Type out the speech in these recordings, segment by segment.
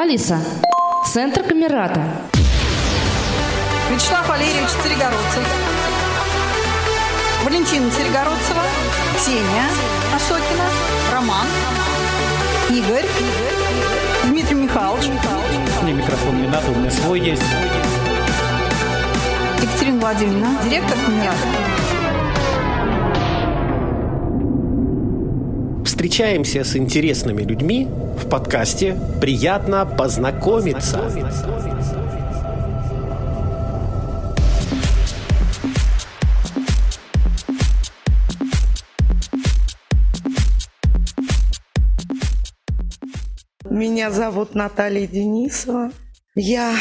Алиса, центр Камерата. Вячеслав Валерьевич Царегородцев. Валентина Царегородцева. Ксения Осокина. Роман. Игорь. Дмитрий Михайлович. Мне микрофон не надо, у меня свой есть. Екатерина Владимировна. Директор Камерата. Встречаемся с интересными людьми в подкасте «Приятно познакомиться». Меня зовут Наталья Денисова. Я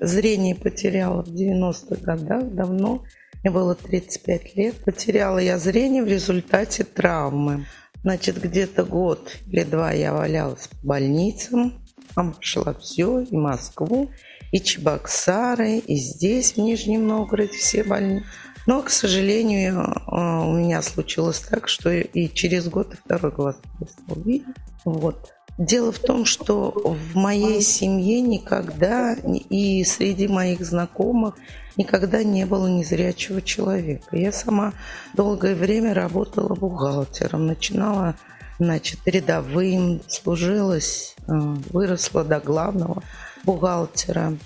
зрение потеряла в 90-х годах давно. Мне было 35 лет. Потеряла я зрение в результате травмы. Значит, где-то год или два я валялась по больницам. Обошла все, и Москву, и Чебоксары, и здесь, в Нижнем Новгороде, все больницы. Но, к сожалению, э, у меня случилось так, что и через год и второй глаз перестал видеть. Вот. Дело в том, что в моей семье никогда и среди моих знакомых никогда не было незрячего человека. Я сама долгое время работала бухгалтером, начинала значит, рядовым, служилась, э, выросла до главного бухгалтера.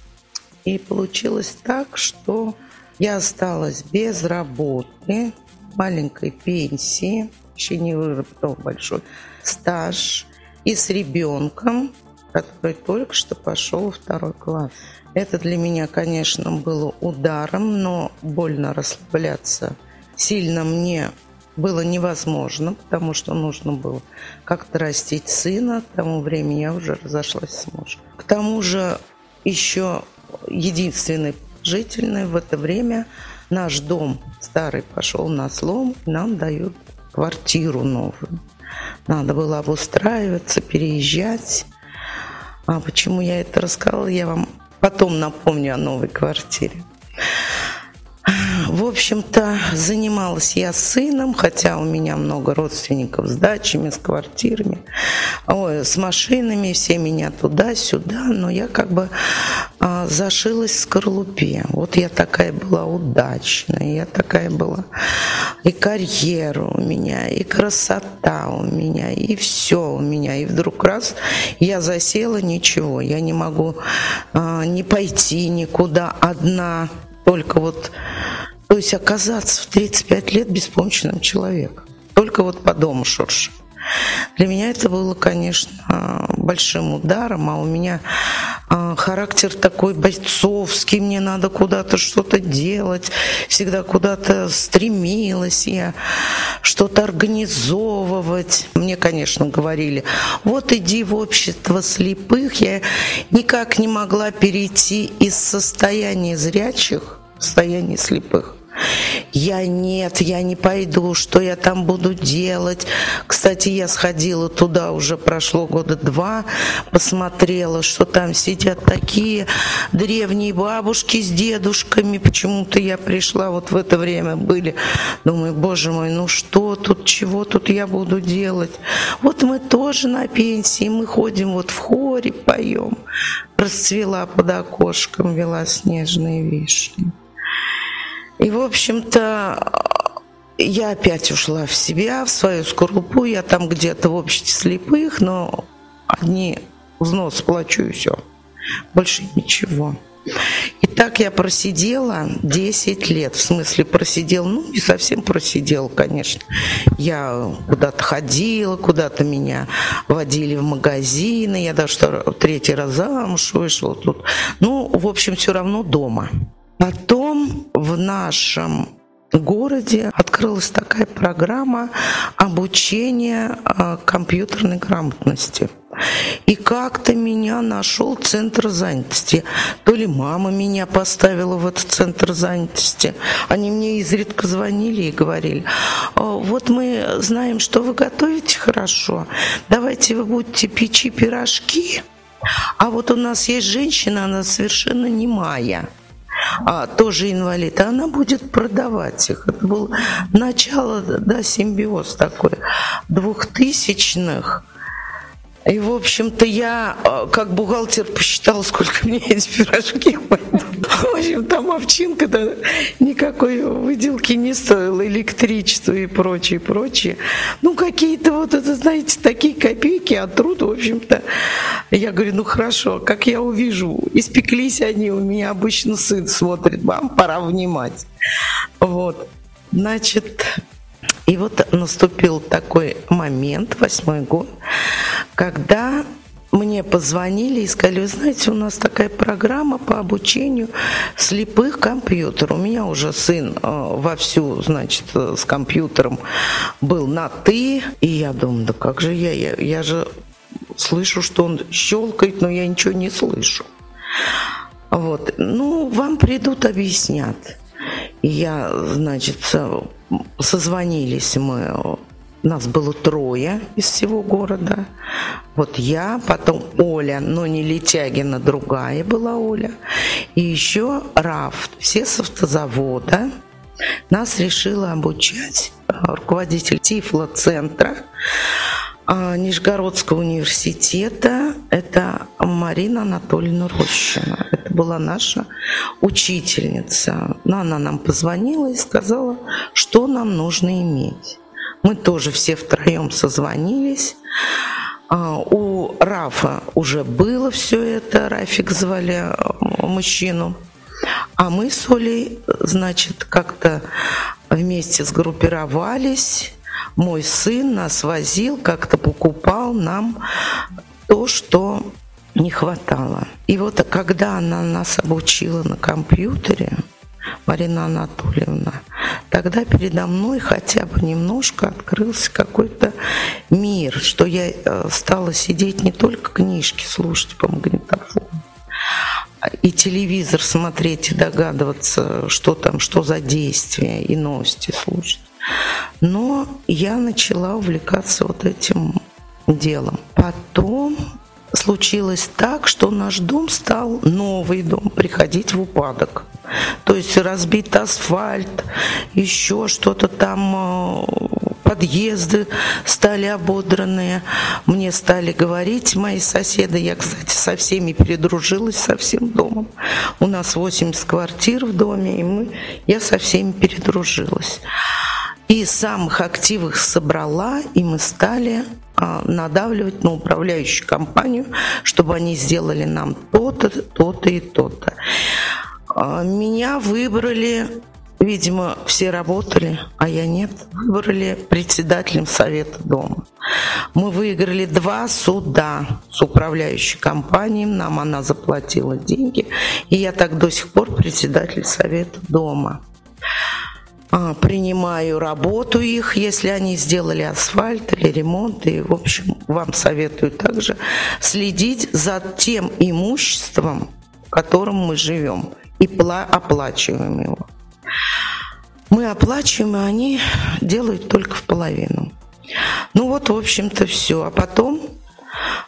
И получилось так, что я осталась без работы, маленькой пенсии, еще не выработал большой стаж, и с ребенком, который только что пошел во второй класс. Это для меня, конечно, было ударом, но больно расслабляться сильно мне было невозможно, потому что нужно было как-то растить сына. К тому времени я уже разошлась с мужем. К тому же еще единственный положительный в это время наш дом старый пошел на слом, нам дают квартиру новую. Надо было обустраиваться, переезжать. А почему я это рассказала, я вам Потом напомню о новой квартире. В общем-то, занималась я сыном, хотя у меня много родственников с дачами, с квартирами, с машинами, все меня туда-сюда, но я как бы а, зашилась в скорлупе. Вот я такая была удачная, я такая была. И карьера у меня, и красота у меня, и все у меня. И вдруг раз я засела, ничего, я не могу а, не пойти никуда одна, только вот то есть оказаться в 35 лет беспомощным человеком. Только вот по дому шурша. Для меня это было, конечно, большим ударом, а у меня а, характер такой бойцовский, мне надо куда-то что-то делать, всегда куда-то стремилась я, что-то организовывать. Мне, конечно, говорили, вот иди в общество слепых. Я никак не могла перейти из состояния зрячих в состояние слепых. Я нет, я не пойду, что я там буду делать. Кстати, я сходила туда, уже прошло года два, посмотрела, что там сидят такие древние бабушки с дедушками. Почему-то я пришла, вот в это время были. Думаю, боже мой, ну что тут, чего тут я буду делать? Вот мы тоже на пенсии, мы ходим вот в хоре, поем. Расцвела под окошком белоснежные вишни. И, в общем-то, я опять ушла в себя, в свою скорлупу. Я там где-то в обществе слепых, но одни взнос плачу и все. Больше ничего. И так я просидела 10 лет. В смысле просидела, ну не совсем просидела, конечно. Я куда-то ходила, куда-то меня водили в магазины. Я даже третий раз замуж вышла тут. Ну, в общем, все равно дома. Потом в нашем городе открылась такая программа обучения а, компьютерной грамотности. И как-то меня нашел центр занятости. То ли мама меня поставила в этот центр занятости. Они мне изредка звонили и говорили, «А, вот мы знаем, что вы готовите хорошо, давайте вы будете печи пирожки. А вот у нас есть женщина, она совершенно немая а, тоже инвалид, а она будет продавать их. Это был начало, да, симбиоз такой двухтысячных. И, в общем-то, я э, как бухгалтер посчитала, сколько мне эти пирожки пойдут. Общем, там овчинка да, никакой выделки не стоила, электричество и прочее, прочее. Ну, какие-то вот, это, знаете, такие копейки, а труд, в общем-то, я говорю, ну хорошо, как я увижу, испеклись они, у меня обычно сын смотрит, вам пора внимать. Вот. Значит, и вот наступил такой момент, восьмой год, когда мне позвонили и сказали, вы знаете, у нас такая программа по обучению слепых компьютеру. У меня уже сын э, вовсю, значит, э, с компьютером был на «ты», и я думаю, да как же я, я, я же слышу, что он щелкает, но я ничего не слышу. Вот. Ну, вам придут, объяснят. Я, значит, созвонились мы нас было трое из всего города. Вот я, потом Оля, но не Летягина, другая была Оля. И еще Раф, все с автозавода. Нас решила обучать руководитель Тифло-центра а, Нижегородского университета. Это Марина Анатольевна Рощина. Это была наша учительница. Но она нам позвонила и сказала, что нам нужно иметь. Мы тоже все втроем созвонились. А, у Рафа уже было все это, Рафик звали а, мужчину. А мы с Олей, значит, как-то вместе сгруппировались. Мой сын нас возил, как-то покупал нам то, что не хватало. И вот когда она нас обучила на компьютере, Марина Анатольевна, тогда передо мной хотя бы немножко открылся какой-то мир, что я э, стала сидеть не только книжки слушать по магнитофону, и телевизор смотреть и догадываться, что там, что за действия, и новости слушать. Но я начала увлекаться вот этим делом. Потом случилось так, что наш дом стал, новый дом, приходить в упадок. То есть разбит асфальт, еще что-то там, э, подъезды стали ободранные. Мне стали говорить мои соседи, я, кстати, со всеми передружилась, со всем домом. У нас 80 квартир в доме, и мы, я со всеми передружилась. И самых активных собрала, и мы стали надавливать на управляющую компанию, чтобы они сделали нам то-то, то-то и то-то. А, меня выбрали, видимо, все работали, а я нет, выбрали председателем совета дома. Мы выиграли два суда с управляющей компанией, нам она заплатила деньги, и я так до сих пор председатель совета дома. А, принимаю работу их, если они сделали асфальт или ремонт. И, в общем, вам советую также следить за тем имуществом, в котором мы живем, и оплачиваем его. Мы оплачиваем, и они делают только в половину. Ну вот, в общем-то, все. А потом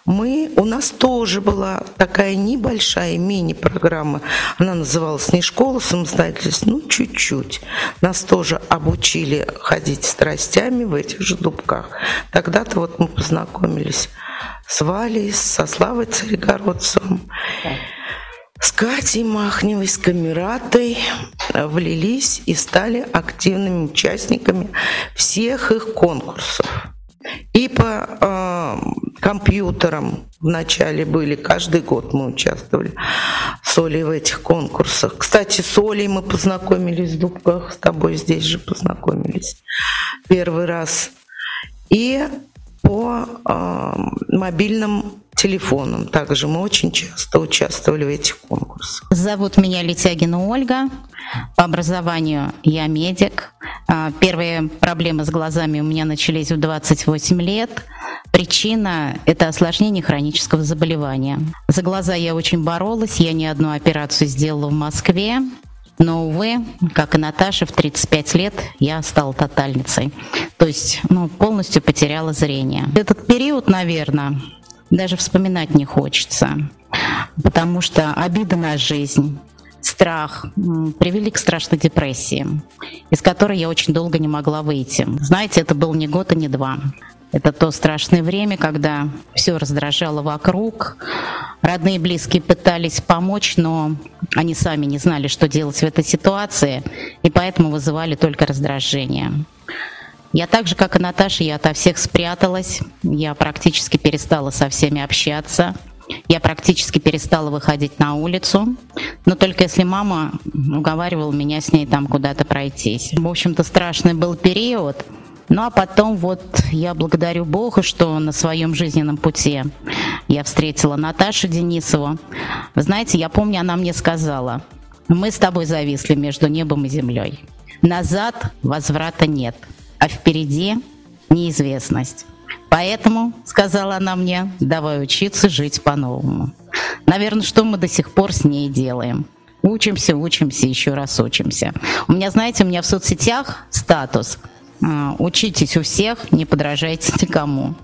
мы, у нас тоже была такая небольшая мини-программа, она называлась не школа самостоятельности, ну чуть-чуть. Нас тоже обучили ходить страстями в этих же дубках. Тогда-то вот мы познакомились с Валей, со Славой Царегородцевым. С Катей Махневой, с Камератой влились и стали активными участниками всех их конкурсов. И по э, компьютерам вначале были, каждый год мы участвовали с Олей в этих конкурсах. Кстати, с Олей мы познакомились в Дубках, с тобой здесь же познакомились первый раз. И по э, мобильным телефонам также мы очень часто участвовали в этих конкурсах. Зовут меня Летягина Ольга. По образованию я медик. А, первые проблемы с глазами у меня начались в 28 лет. Причина – это осложнение хронического заболевания. За глаза я очень боролась, я не одну операцию сделала в Москве. Но, увы, как и Наташа, в 35 лет я стала тотальницей. То есть ну, полностью потеряла зрение. Этот период, наверное, даже вспоминать не хочется, потому что обида на жизнь, страх привели к страшной депрессии, из которой я очень долго не могла выйти. Знаете, это был не год и не два. Это то страшное время, когда все раздражало вокруг. Родные и близкие пытались помочь, но они сами не знали, что делать в этой ситуации, и поэтому вызывали только раздражение. Я так же, как и Наташа, я ото всех спряталась, я практически перестала со всеми общаться, я практически перестала выходить на улицу, но только если мама уговаривала меня с ней там куда-то пройтись. В общем-то, страшный был период. Ну а потом вот я благодарю Бога, что на своем жизненном пути я встретила Наташу Денисову. Вы знаете, я помню, она мне сказала, мы с тобой зависли между небом и землей. Назад возврата нет а впереди неизвестность. Поэтому, сказала она мне, давай учиться жить по-новому. Наверное, что мы до сих пор с ней делаем. Учимся, учимся, еще раз учимся. У меня, знаете, у меня в соцсетях статус Учитесь у всех, не подражайте никому.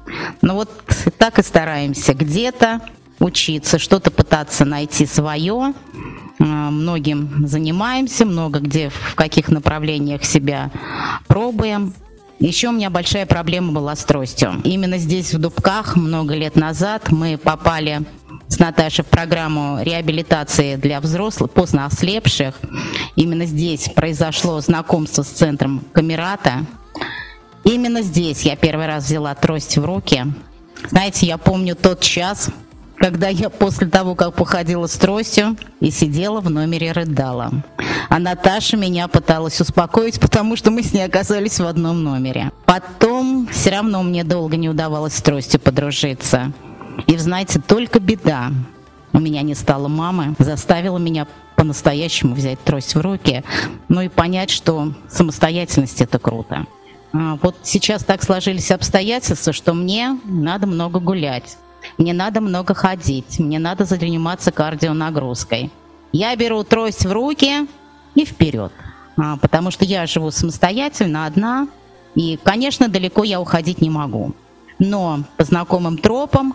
Ну вот так и стараемся где-то учиться, что-то пытаться найти свое. А, многим занимаемся, много где, в каких направлениях себя пробуем. Еще у меня большая проблема была с тростью. Именно здесь, в Дубках, много лет назад мы попали с Наташей в программу реабилитации для взрослых, поздно ослепших. Именно здесь произошло знакомство с центром Камерата. Именно здесь я первый раз взяла трость в руки. Знаете, я помню тот час, когда я после того, как походила с тростью и сидела в номере рыдала. А Наташа меня пыталась успокоить, потому что мы с ней оказались в одном номере. Потом все равно мне долго не удавалось с тростью подружиться. И, знаете, только беда. У меня не стало мамы, заставила меня по-настоящему взять трость в руки, ну и понять, что самостоятельность это круто. А вот сейчас так сложились обстоятельства, что мне надо много гулять. Мне надо много ходить, мне надо заниматься кардионагрузкой. Я беру трость в руки и вперед, а, потому что я живу самостоятельно, одна, и, конечно, далеко я уходить не могу. Но по знакомым тропам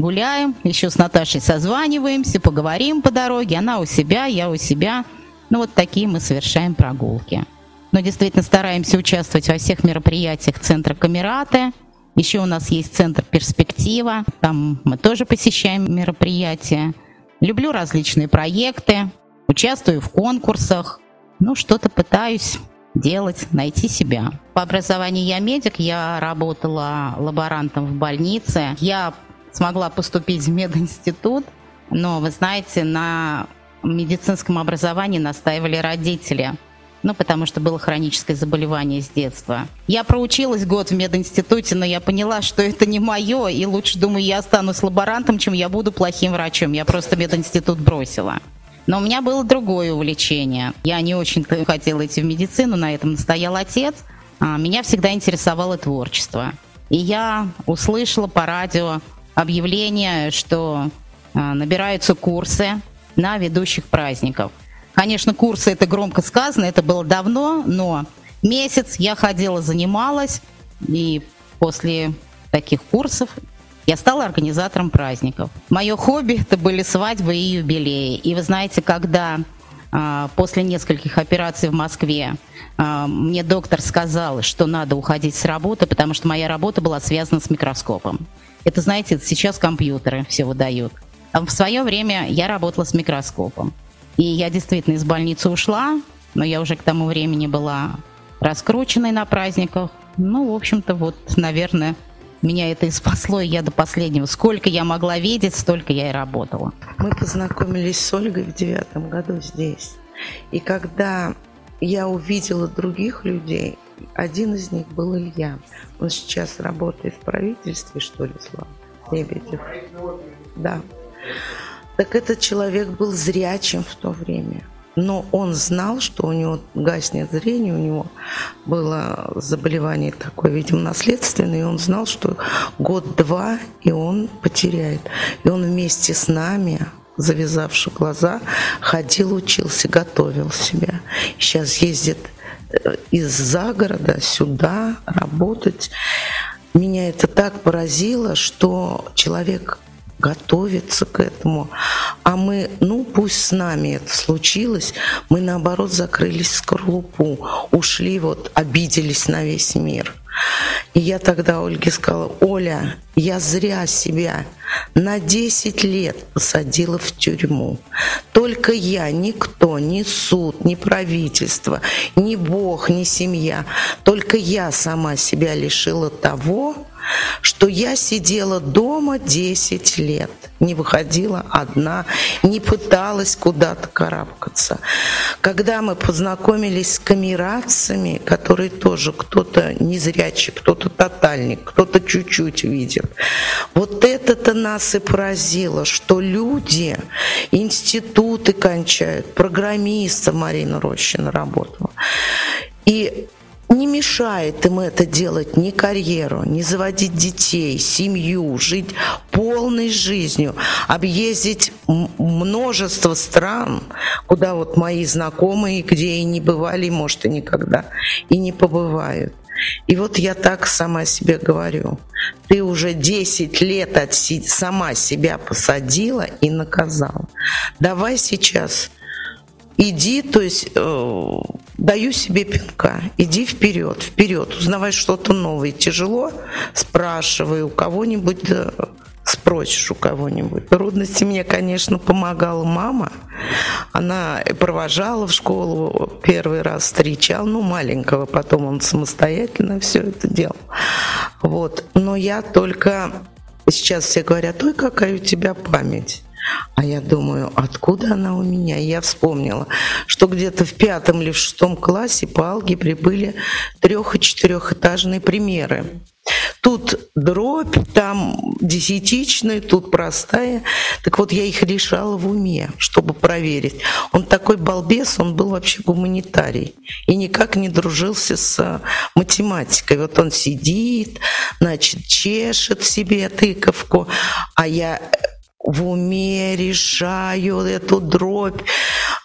гуляем, еще с Наташей созваниваемся, поговорим по дороге, она у себя, я у себя. Ну вот такие мы совершаем прогулки. Но действительно стараемся участвовать во всех мероприятиях Центра Камераты – еще у нас есть центр «Перспектива», там мы тоже посещаем мероприятия. Люблю различные проекты, участвую в конкурсах, ну, что-то пытаюсь делать, найти себя. По образованию я медик, я работала лаборантом в больнице. Я смогла поступить в мединститут, но, вы знаете, на медицинском образовании настаивали родители – ну, потому что было хроническое заболевание с детства. Я проучилась год в мединституте, но я поняла, что это не мое, и лучше, думаю, я останусь лаборантом, чем я буду плохим врачом. Я просто мединститут бросила. Но у меня было другое увлечение. Я не очень хотела идти в медицину, на этом настоял отец. А меня всегда интересовало творчество. И я услышала по радио объявление, что а, набираются курсы на ведущих праздников – Конечно, курсы это громко сказано, это было давно, но месяц я ходила, занималась, и после таких курсов я стала организатором праздников. Мое хобби это были свадьбы и юбилеи. И вы знаете, когда а, после нескольких операций в Москве а, мне доктор сказал, что надо уходить с работы, потому что моя работа была связана с микроскопом. Это, знаете, сейчас компьютеры все выдают. А в свое время я работала с микроскопом. И я действительно из больницы ушла, но я уже к тому времени была раскрученной на праздниках. Ну, в общем-то, вот, наверное, меня это и спасло, и я до последнего. Сколько я могла видеть, столько я и работала. Мы познакомились с Ольгой в девятом году здесь. И когда я увидела других людей, один из них был Илья. Он сейчас работает в правительстве, что ли, Слава Лебедев. Да. Так этот человек был зрячим в то время. Но он знал, что у него гаснет зрение, у него было заболевание такое, видимо, наследственное, и он знал, что год-два, и он потеряет. И он вместе с нами, завязавши глаза, ходил, учился, готовил себя. Сейчас ездит э, из-за города сюда работать. Меня это так поразило, что человек готовиться к этому. А мы, ну пусть с нами это случилось, мы наоборот закрылись в скорлупу, ушли вот, обиделись на весь мир. И я тогда Ольге сказала, Оля, я зря себя на 10 лет посадила в тюрьму. Только я, никто, ни суд, ни правительство, ни Бог, ни семья. Только я сама себя лишила того, что я сидела дома 10 лет, не выходила одна, не пыталась куда-то карабкаться. Когда мы познакомились с камерацами, которые тоже кто-то незрячий, кто-то тотальник, кто-то чуть-чуть видит, вот это-то нас и поразило, что люди институты кончают, программиста Марина Рощина работала. И не мешает им это делать ни карьеру, не заводить детей, семью, жить полной жизнью, объездить множество стран, куда вот мои знакомые, где и не бывали, может, и никогда, и не побывают. И вот я так сама себе говорю. Ты уже 10 лет от сама себя посадила и наказала. Давай сейчас иди, то есть э, даю себе пинка, иди вперед, вперед, узнавай что-то новое. Тяжело, спрашивай у кого-нибудь, да, спросишь у кого-нибудь. Трудности мне, конечно, помогала мама. Она провожала в школу, первый раз встречал, ну, маленького, потом он самостоятельно все это делал. Вот. Но я только... Сейчас все говорят, ой, какая у тебя память. А я думаю, откуда она у меня? И я вспомнила, что где-то в пятом или в шестом классе по алгебре были трех- и четырехэтажные примеры. Тут дробь, там десятичная, тут простая. Так вот, я их решала в уме, чтобы проверить. Он такой балбес, он был вообще гуманитарий. И никак не дружился с математикой. Вот он сидит, значит, чешет себе тыковку, а я в уме решаю эту дробь,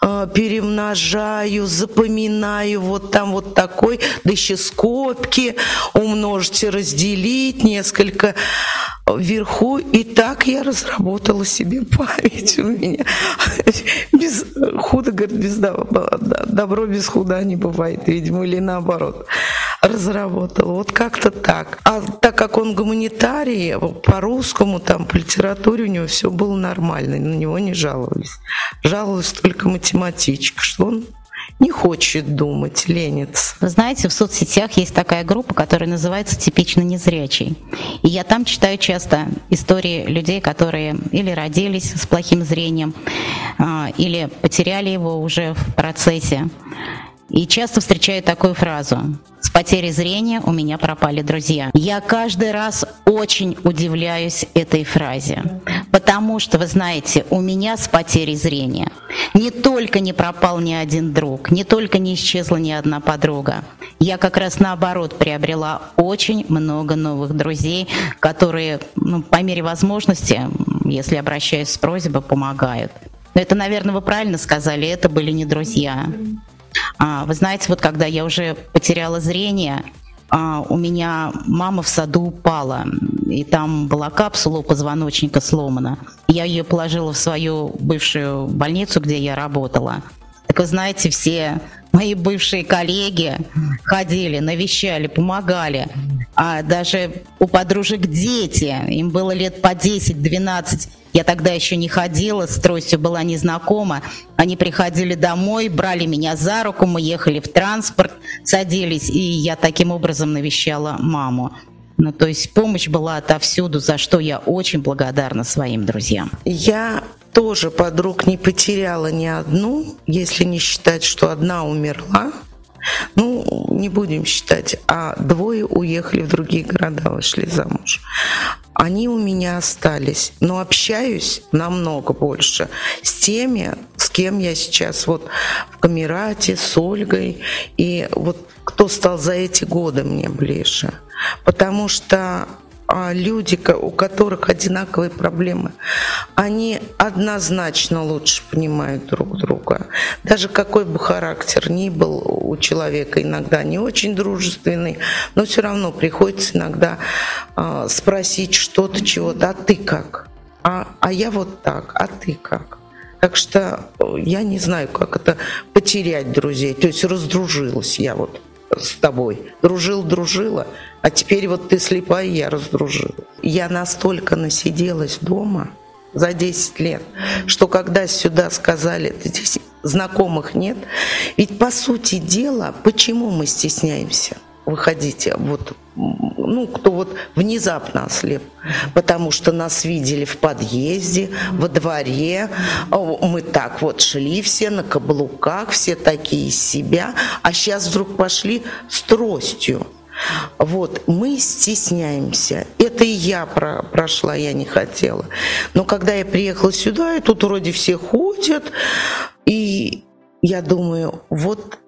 перемножаю, запоминаю вот там вот такой, да еще скобки, умножить разделить несколько вверху. И так я разработала себе память у меня. Без, худо, говорит, без добро, без худа не бывает, видимо, или наоборот разработала. Вот как-то так. А так как он гуманитарий, по-русскому, там, по литературе у него все было нормально, на него не жаловались. Жаловалась только математичка, что он не хочет думать, ленится. Вы знаете, в соцсетях есть такая группа, которая называется «Типично незрячий». И я там читаю часто истории людей, которые или родились с плохим зрением, а, или потеряли его уже в процессе. И часто встречаю такую фразу. С потерей зрения у меня пропали друзья. Я каждый раз очень удивляюсь этой фразе. Потому что, вы знаете, у меня с потерей зрения не только не пропал ни один друг, не только не исчезла ни одна подруга. Я как раз наоборот приобрела очень много новых друзей, которые ну, по мере возможности, если обращаюсь с просьбой, помогают. Но это, наверное, вы правильно сказали, это были не друзья. А, вы знаете, вот когда я уже потеряла зрение, а, у меня мама в саду упала, и там была капсула у позвоночника сломана. Я ее положила в свою бывшую больницу, где я работала. Так вы знаете, все мои бывшие коллеги ходили, навещали, помогали. А даже у подружек дети, им было лет по 10-12, я тогда еще не ходила, с тростью была незнакома. Они приходили домой, брали меня за руку, мы ехали в транспорт, садились, и я таким образом навещала маму. Ну, то есть помощь была отовсюду, за что я очень благодарна своим друзьям. Я тоже подруг не потеряла ни одну, если не считать, что одна умерла. Ну, не будем считать, а двое уехали в другие города, вышли замуж они у меня остались. Но общаюсь намного больше с теми, с кем я сейчас вот в Камерате, с Ольгой. И вот кто стал за эти годы мне ближе. Потому что люди, у которых одинаковые проблемы, они однозначно лучше понимают друг друга. Даже какой бы характер ни был у человека, иногда не очень дружественный, но все равно приходится иногда э, спросить что-то, чего-то, а ты как? А, а я вот так, а ты как? Так что я не знаю, как это потерять друзей. То есть раздружилась я вот с тобой. Дружил, дружила, а теперь вот ты слепая, я раздружила. Я настолько насиделась дома за 10 лет, что когда сюда сказали, здесь знакомых нет, ведь по сути дела, почему мы стесняемся? выходить вот ну, кто вот внезапно ослеп, потому что нас видели в подъезде, во дворе, мы так вот шли все на каблуках, все такие из себя, а сейчас вдруг пошли с тростью. Вот, мы стесняемся. Это и я про, прошла, я не хотела. Но когда я приехала сюда, и тут вроде все ходят, и я думаю, вот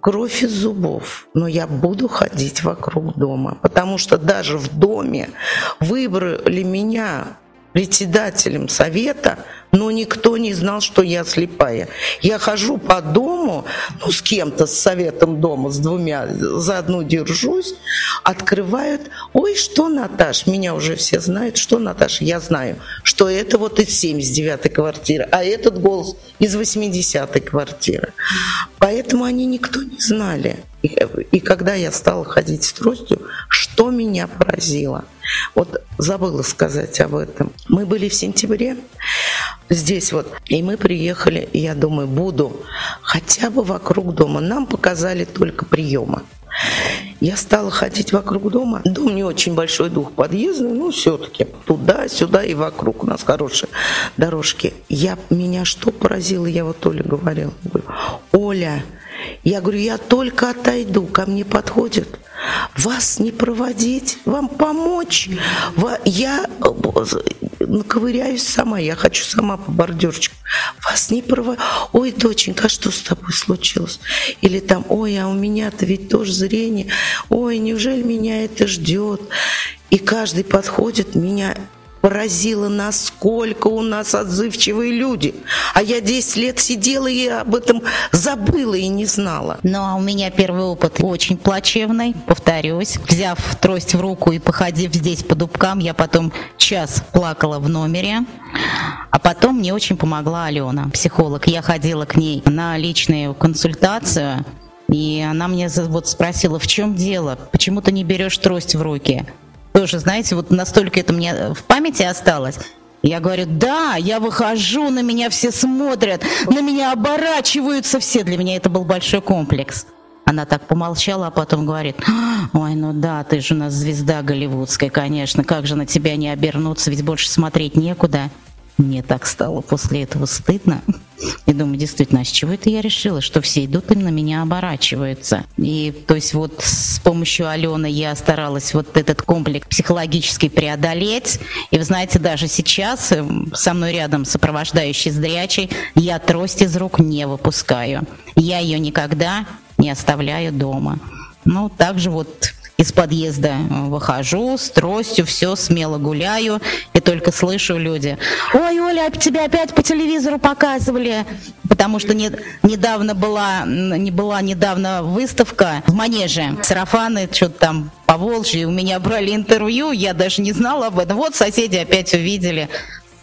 кровь из зубов, но я буду ходить вокруг дома, потому что даже в доме выбрали меня председателем совета, но никто не знал, что я слепая. Я хожу по дому, ну, с кем-то, с советом дома, с двумя, за одну держусь, открывают, ой, что, Наташ, меня уже все знают, что, Наташ, я знаю, что это вот из 79-й квартиры, а этот голос из 80-й квартиры. Поэтому они никто не знали. И, и когда я стала ходить с тростью, что меня поразило? Вот забыла сказать об этом. Мы были в сентябре здесь вот, и мы приехали, и я думаю, буду хотя бы вокруг дома. Нам показали только приемы. Я стала ходить вокруг дома. Дом не очень большой, двухподъездный, но все-таки туда-сюда и вокруг. У нас хорошие дорожки. Я, меня что поразило, я вот Оле говорила. Говорю, Оля, я говорю, я только отойду, ко мне подходят вас не проводить, вам помочь. Я э, ковыряюсь сама, я хочу сама по бордюрчику. Вас не проводить. Ой, доченька, а что с тобой случилось? Или там, ой, а у меня-то ведь тоже зрение. Ой, неужели меня это ждет? И каждый подходит, меня поразило, насколько у нас отзывчивые люди. А я 10 лет сидела и об этом забыла и не знала. Ну, а у меня первый опыт очень плачевный, повторюсь. Взяв трость в руку и походив здесь по дубкам, я потом час плакала в номере. А потом мне очень помогла Алена, психолог. Я ходила к ней на личную консультацию, и она мне вот спросила, в чем дело, почему ты не берешь трость в руки? Тоже, знаете, вот настолько это мне в памяти осталось. Я говорю, да, я выхожу, на меня все смотрят, на меня оборачиваются все. Для меня это был большой комплекс. Она так помолчала, а потом говорит, ой, ну да, ты же у нас звезда голливудская, конечно, как же на тебя не обернуться, ведь больше смотреть некуда. Мне так стало после этого стыдно. И думаю, действительно, а с чего это я решила, что все идут и на меня оборачиваются. И то есть вот с помощью Алены я старалась вот этот комплекс психологически преодолеть. И вы знаете, даже сейчас э, со мной рядом сопровождающий зрячий, я трость из рук не выпускаю. Я ее никогда не оставляю дома. Ну, также вот из подъезда выхожу с тростью, все, смело гуляю, и только слышу люди, ой, Оля, тебя опять по телевизору показывали, потому что не, недавно была, не была недавно выставка в Манеже, сарафаны, что-то там по Волжье, у меня брали интервью, я даже не знала об этом, вот соседи опять увидели,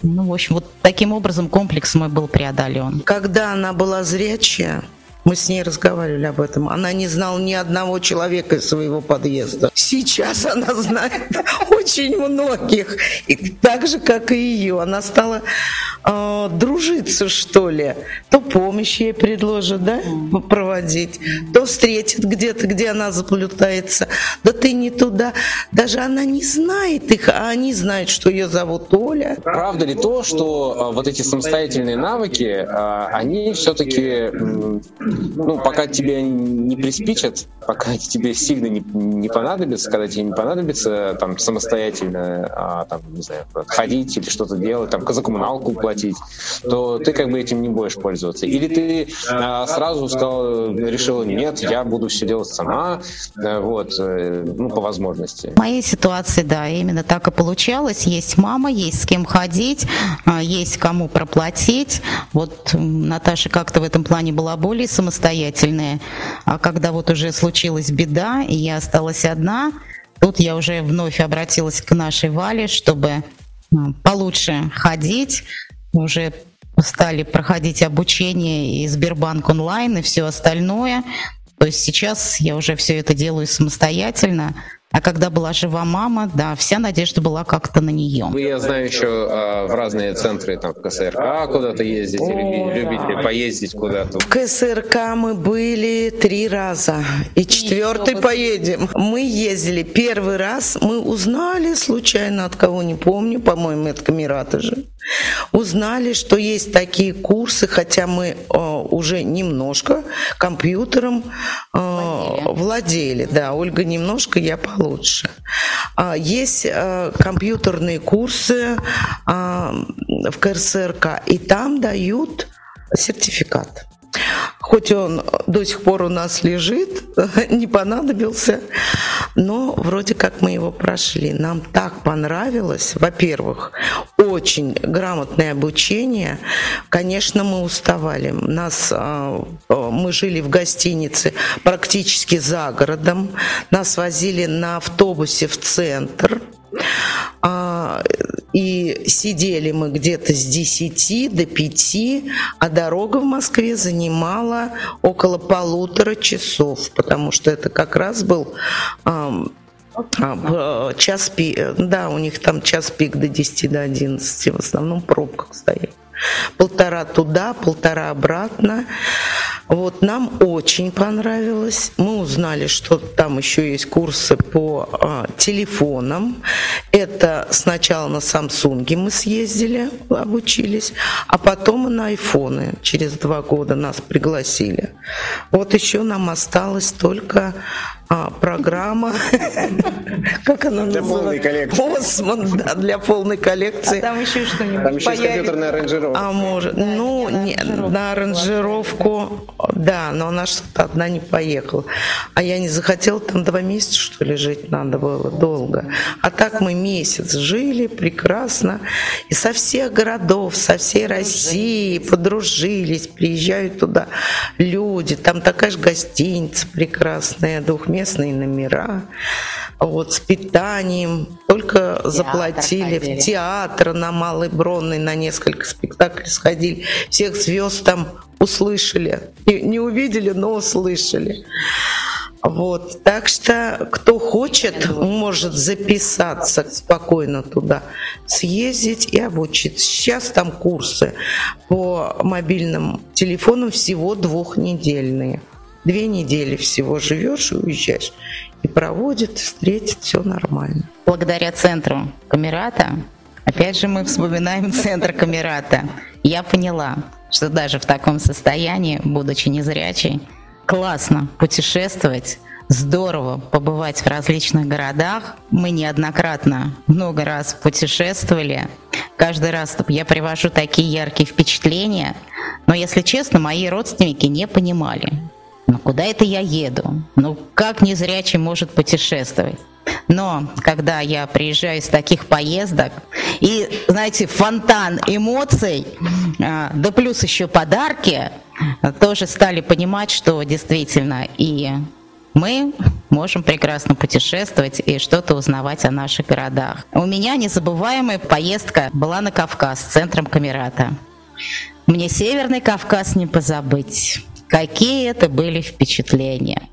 ну, в общем, вот таким образом комплекс мой был преодолен. Когда она была зрячая, мы с ней разговаривали об этом. Она не знала ни одного человека из своего подъезда. Сейчас она знает очень многих. И так же, как и ее. Она стала э, дружиться, что ли. То помощь ей предложит, да, проводить, то встретит где-то, где она заплутается. Да ты не туда. Даже она не знает их, а они знают, что ее зовут Оля. Правда ли то, что э, вот эти самостоятельные навыки, э, они все-таки ну, пока тебе не приспичат, пока тебе сильно не, не понадобится, когда тебе не понадобится там самостоятельно, а, там, не знаю, ходить или что-то делать, там, за коммуналку платить, то ты как бы этим не будешь пользоваться. Или ты а, сразу сказал, решила, нет, я буду все делать сама, вот, э, ну, по возможности. В моей ситуации, да, именно так и получалось. Есть мама, есть с кем ходить, а, есть кому проплатить. Вот Наташа как-то в этом плане была более самостоятельная. А когда вот уже случилась беда, и я осталась одна, тут я уже вновь обратилась к нашей Вале, чтобы получше ходить, уже стали проходить обучение и Сбербанк онлайн и все остальное. То есть сейчас я уже все это делаю самостоятельно. А когда была жива мама, да, вся надежда была как-то на нее. Вы, я знаю, еще э, в разные центры, там, в КСРК куда-то ездите, О, любите да. поездить куда-то. В КСРК мы были три раза, и четвертый и поедем. Мы ездили первый раз, мы узнали случайно, от кого не помню, по-моему, это Камерата же, узнали, что есть такие курсы, хотя мы э, уже немножко компьютером э, владели. владели. Да, Ольга немножко, я. А, есть э, компьютерные курсы э, в КСРК, и там дают сертификат. Хоть он до сих пор у нас лежит, не понадобился, но вроде как мы его прошли. Нам так понравилось. Во-первых, очень грамотное обучение. Конечно, мы уставали. Нас, а, мы жили в гостинице практически за городом. Нас возили на автобусе в центр. А, и сидели мы где-то с 10 до 5, а дорога в Москве занимала около полутора часов, потому что это как раз был а, час пик, да, у них там час пик до 10 до 11, в основном пробках стоит. Полтора туда, полтора обратно. Вот нам очень понравилось. Мы узнали, что там еще есть курсы по а, телефонам. Это сначала на Самсунге мы съездили, обучились, а потом и на айфоны. Через два года нас пригласили. Вот еще нам осталось только а, программа, как она для полной коллекции. Осман, да, для полной коллекции. А там еще что-нибудь Там еще компьютерная аранжировка. А может, ну, не, на аранжировку, да, но она что-то одна не поехала. А я не захотела, там два месяца, что ли, жить надо было, долго. А так мы месяц жили прекрасно. И со всех городов, со всей России подружились, приезжают туда люди. Там такая же гостиница прекрасная, двухместная местные номера, вот с питанием. Только театр заплатили ходили. в театр на Малой Бронной на несколько спектаклей сходили. Всех звезд там услышали. И не увидели, но услышали. Вот, так что кто хочет, может записаться спокойно туда, съездить и обучиться. Сейчас там курсы по мобильным телефонам всего двухнедельные. Две недели всего живешь и уезжаешь. И проводит, встретит, все нормально. Благодаря центру Камерата, опять же мы вспоминаем центр Камерата, я поняла, что даже в таком состоянии, будучи незрячей, классно путешествовать, здорово побывать в различных городах. Мы неоднократно много раз путешествовали. Каждый раз я привожу такие яркие впечатления. Но, если честно, мои родственники не понимали, ну куда это я еду? Ну как незрячий может путешествовать? Но когда я приезжаю с таких поездок, и, знаете, фонтан эмоций, а, да плюс еще подарки, тоже стали понимать, что действительно и мы можем прекрасно путешествовать и что-то узнавать о наших городах. У меня незабываемая поездка была на Кавказ с центром Камерата. Мне Северный Кавказ не позабыть. Какие это были впечатления?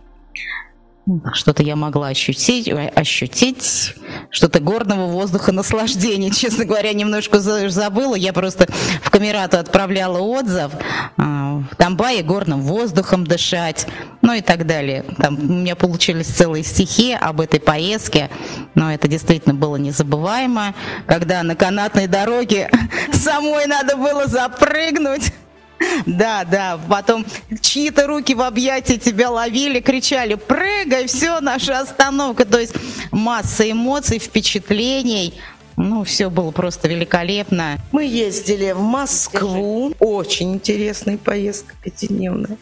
Что-то я могла ощутить, ощутить что-то горного воздуха наслаждения. Честно говоря, немножко забыла. Я просто в камерату отправляла отзыв. А, в Тамбае горным воздухом дышать, ну и так далее. Там у меня получились целые стихи об этой поездке. Но это действительно было незабываемо, когда на канатной дороге самой надо было запрыгнуть да, да, потом чьи-то руки в объятии тебя ловили, кричали, прыгай, все, наша остановка. То есть масса эмоций, впечатлений. Ну, все было просто великолепно. Мы ездили в Москву. Очень интересная поездка пятидневная.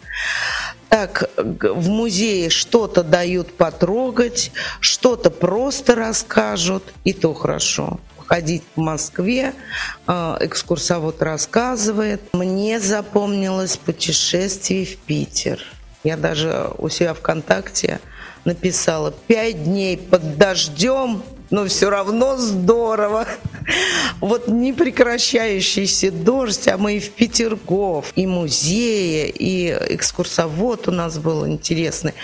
Так, в музее что-то дают потрогать, что-то просто расскажут, и то хорошо ходить в Москве, а, экскурсовод рассказывает. Мне запомнилось путешествие в Питер. Я даже у себя ВКонтакте написала «Пять дней под дождем, но все равно здорово». Вот непрекращающийся дождь, а мы и в Петергоф, и музеи, и экскурсовод у нас был интересный,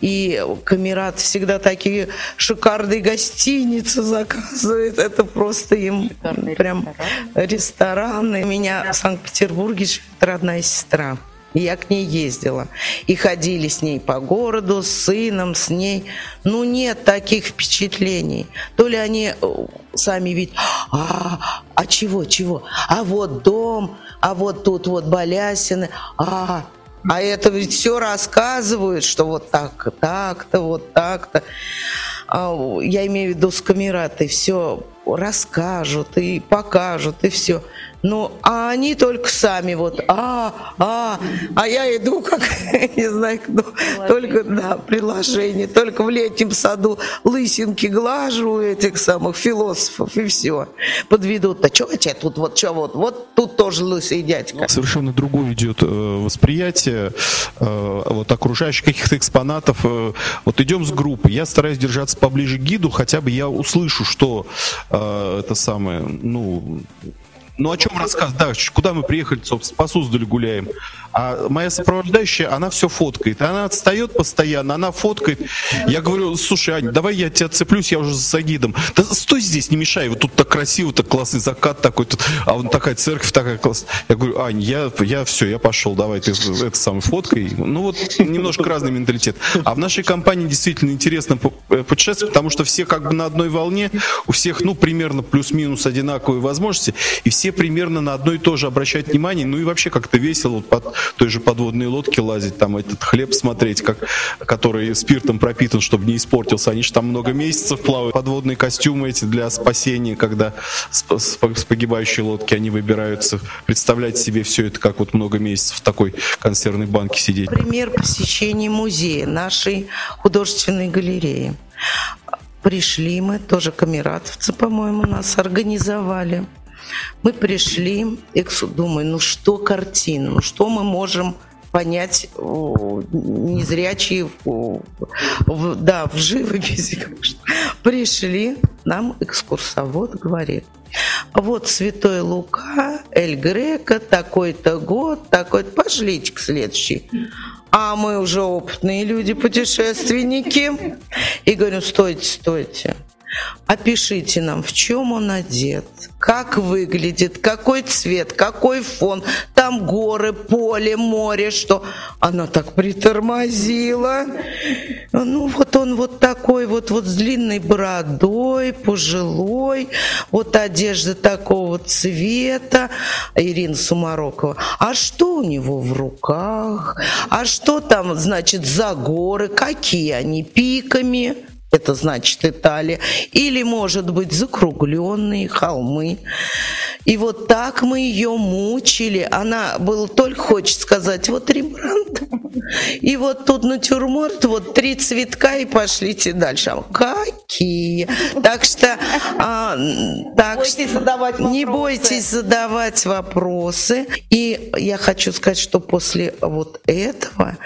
и Камерат всегда такие шикарные гостиницы заказывает, это просто им прям рестораны. У меня в Санкт-Петербурге живет родная сестра. Я к ней ездила. И ходили с ней по городу, с сыном, с ней. Ну, нет таких впечатлений. То ли они э, сами видят, а, а чего, чего? А вот дом, а вот тут вот балясины, а, а это ведь все рассказывают, что вот так, так-то, вот так-то. А, я имею в виду с камератой, все расскажут и покажут, и все. Ну, а они только сами вот, а, а, а я иду, как, не знаю, кто, только, да, приложение, только в летнем саду лысинки глажу у этих самых философов, и все. Подведут, а что тебе тут, вот, что вот, вот тут тоже лысый дядька. Совершенно другое идет э, восприятие э, вот окружающих каких-то экспонатов. Э, вот идем с группы, я стараюсь держаться поближе к гиду, хотя бы я услышу, что это самое, ну, ну о чем рассказ? Да, куда мы приехали, собственно, по Суздалю гуляем. А моя сопровождающая, она все фоткает. Она отстает постоянно, она фоткает. Я говорю, слушай, Аня, давай я тебя цеплюсь, я уже за Сагидом. Да стой здесь, не мешай. Вот тут так красиво, так классный закат такой, тут, а вот такая церковь такая классная. Я говорю, Ань, я, я все, я пошел, давай ты это самой фоткой. Ну вот немножко разный менталитет. А в нашей компании действительно интересно э, путешествовать, потому что все как бы на одной волне, у всех, ну, примерно плюс-минус одинаковые возможности, и все примерно на одно и то же обращают внимание, ну и вообще как-то весело под той же подводной лодке лазить, там этот хлеб смотреть, как, который спиртом пропитан, чтобы не испортился. Они же там много месяцев плавают. Подводные костюмы эти для спасения, когда с, с, с погибающей лодки они выбираются. Представлять себе все это, как вот много месяцев в такой консервной банке сидеть. Пример посещения музея нашей художественной галереи. Пришли мы, тоже камератовцы, по-моему, нас организовали. Мы пришли, и думаю, ну что картина, ну что мы можем понять незрячие в, да, в живописи. Пришли, нам экскурсовод говорит, вот Святой Лука, Эль Грека, такой-то год, такой-то, пошлите к следующей. А мы уже опытные люди, путешественники. И говорю, стойте, стойте. Опишите нам, в чем он одет, как выглядит, какой цвет, какой фон, там горы, поле, море, что она так притормозила. Ну вот он вот такой вот, вот с длинной бородой, пожилой, вот одежда такого цвета, Ирина Сумарокова. А что у него в руках? А что там, значит, за горы? Какие они пиками? Это значит Италия, или, может быть, закругленные холмы. И вот так мы ее мучили. Она было только хочет сказать, вот Рембрандт, и вот тут натюрморт, вот три цветка, и пошлите дальше. Какие? Так что, а, так бойтесь что задавать не бойтесь задавать вопросы. И я хочу сказать, что после вот этого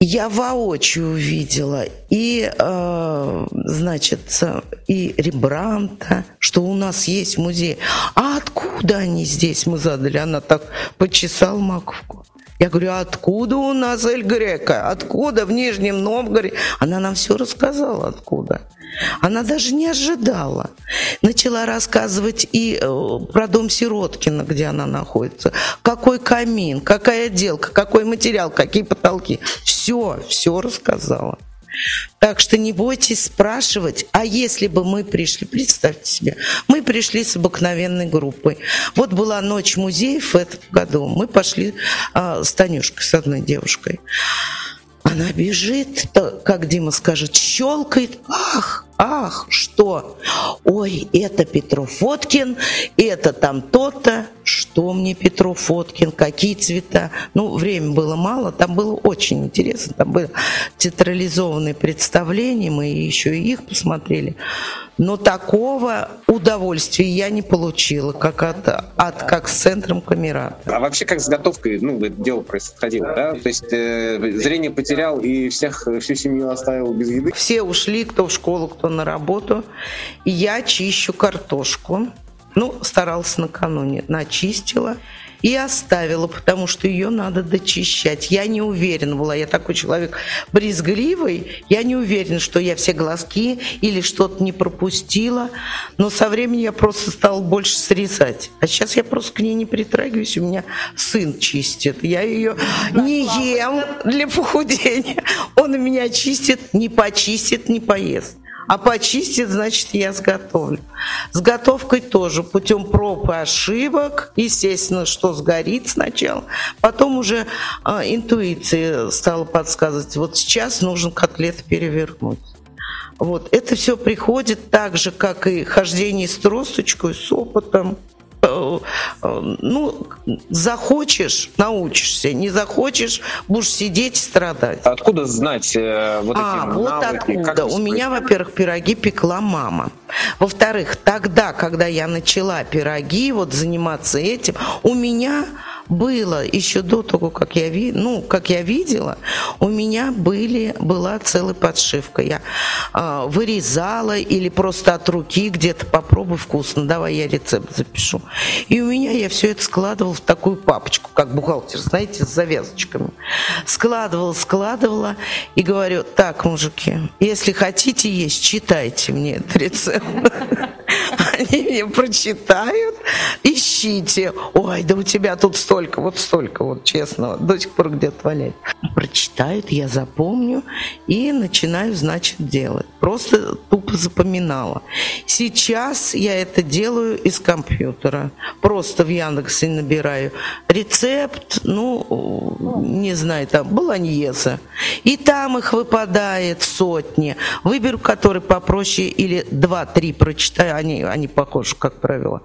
я воочию увидела и, э, значит, и Рембранта, что у нас есть музей. А откуда они здесь? Мы задали. Она так почесала маковку. Я говорю, а откуда у нас Эль Грека? Откуда в Нижнем Новгороде? Она нам все рассказала, откуда. Она даже не ожидала. Начала рассказывать и э, про дом Сироткина, где она находится. Какой камин, какая отделка, какой материал, какие потолки. Все, все рассказала. Так что не бойтесь спрашивать, а если бы мы пришли, представьте себе, мы пришли с обыкновенной группой. Вот была ночь музеев в этом году, мы пошли а, с Танюшкой, с одной девушкой. Она бежит, как Дима скажет, щелкает. Ах, ах, что? Ой, это Петров Фоткин, это там то-то. Что мне Петров Фоткин, какие цвета? Ну, время было мало, там было очень интересно. Там было театрализованные представления, мы еще и их посмотрели. Но такого удовольствия я не получила, как от, от как с центром Камерата. А вообще как с готовкой, ну, это дело происходило, да? То есть э, зрение потерял и всех, всю семью оставил без еды? Все ушли, кто в школу, кто приехала на работу, и я чищу картошку. Ну, старалась накануне, начистила и оставила, потому что ее надо дочищать. Я не уверена была, я такой человек брезгливый, я не уверена, что я все глазки или что-то не пропустила, но со временем я просто стала больше срезать. А сейчас я просто к ней не притрагиваюсь, у меня сын чистит, я ее не ем для похудения, он меня чистит, не почистит, не поест. А почистит, значит, я сготовлю. С готовкой тоже путем проб и ошибок. Естественно, что сгорит сначала. Потом уже а, интуиция стала подсказывать. Вот сейчас нужно котлет перевернуть. Вот. Это все приходит так же, как и хождение с тросточкой, с опытом. Э, э, ну, захочешь, научишься, не захочешь, будешь сидеть и страдать. Откуда знать э, вот а, эти вот навыки? откуда. У меня, во-первых, пироги пекла мама. Во-вторых, тогда, когда я начала пироги, вот заниматься этим, у меня было еще до того, как я, ви, ну, как я видела, у меня были, была целая подшивка. Я э, вырезала или просто от руки где-то попробуй вкусно, давай я рецепт запишу. И у меня я все это складывала в такую папочку, как бухгалтер, знаете, с завязочками. Складывала, складывала и говорю, так, мужики, если хотите есть, читайте мне этот рецепт. Они мне прочитают, ищите. Ой, да у тебя тут столько, вот столько, вот честно, до сих пор где-то валяет. Прочитают, я запомню и начинаю, значит, делать. Просто тупо запоминала. Сейчас я это делаю из компьютера. Просто в Яндексе набираю рецепт, ну, не знаю, там, баланьеза. И там их выпадает сотни. Выберу, который попроще или два-три прочитаю, они, они похожи, как правило.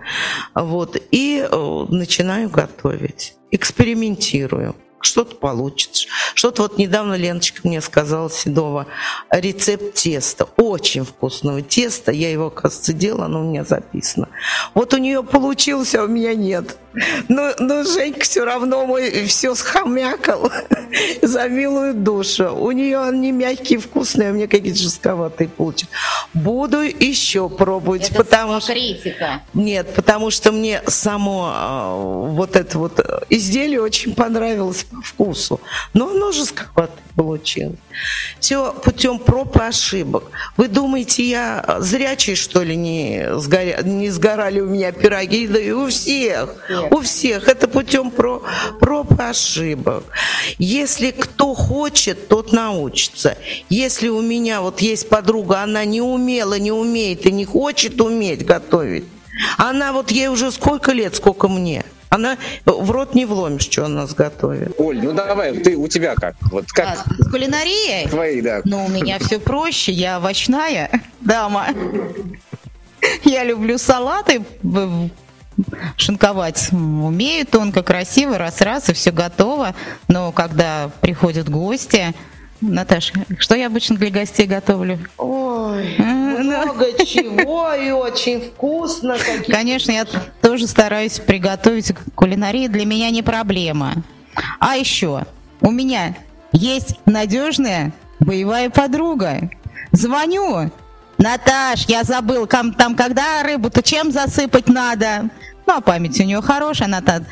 Вот. И э, начинаю готовить. Экспериментирую что-то получится. Что-то вот недавно Леночка мне сказала, Седова, рецепт теста, очень вкусного теста, я его, кажется, делала, оно у меня записано. Вот у нее получилось, а у меня нет. Но, но Женька все равно мой все схомякал за милую душу. У нее они мягкие, вкусные, а мне какие-то жестковатые получились. Буду еще пробовать, Это потому что... критика. Нет, потому что мне само а, вот это вот изделие очень понравилось по вкусу. Но оно жестковатое получилось. Все путем проб и ошибок. Вы думаете, я зрячий, что ли, не, сгоря... не сгорали у меня пироги? Да и у всех. У всех. Это путем про... проб и ошибок. Если кто хочет, тот научится. Если у меня вот есть подруга, она не умела, не умеет и не хочет уметь готовить, она вот ей уже сколько лет, сколько мне. Она в рот не вломишь, что она нас готовит. Оль, ну давай, ты у тебя как? Вот как А, с кулинарией? твои, да. Ну, у меня все проще, я овощная дама. Я люблю салаты, шинковать умею тонко, красиво, раз-раз, и все готово. Но когда приходят гости, Наташа, что я обычно для гостей готовлю? Ой, много чего и очень вкусно. Конечно, я тоже стараюсь приготовить кулинарию, для меня не проблема. А еще у меня есть надежная боевая подруга. Звоню. Наташ, я забыл, там когда рыбу-то чем засыпать надо? Ну, а память у нее хорошая, она там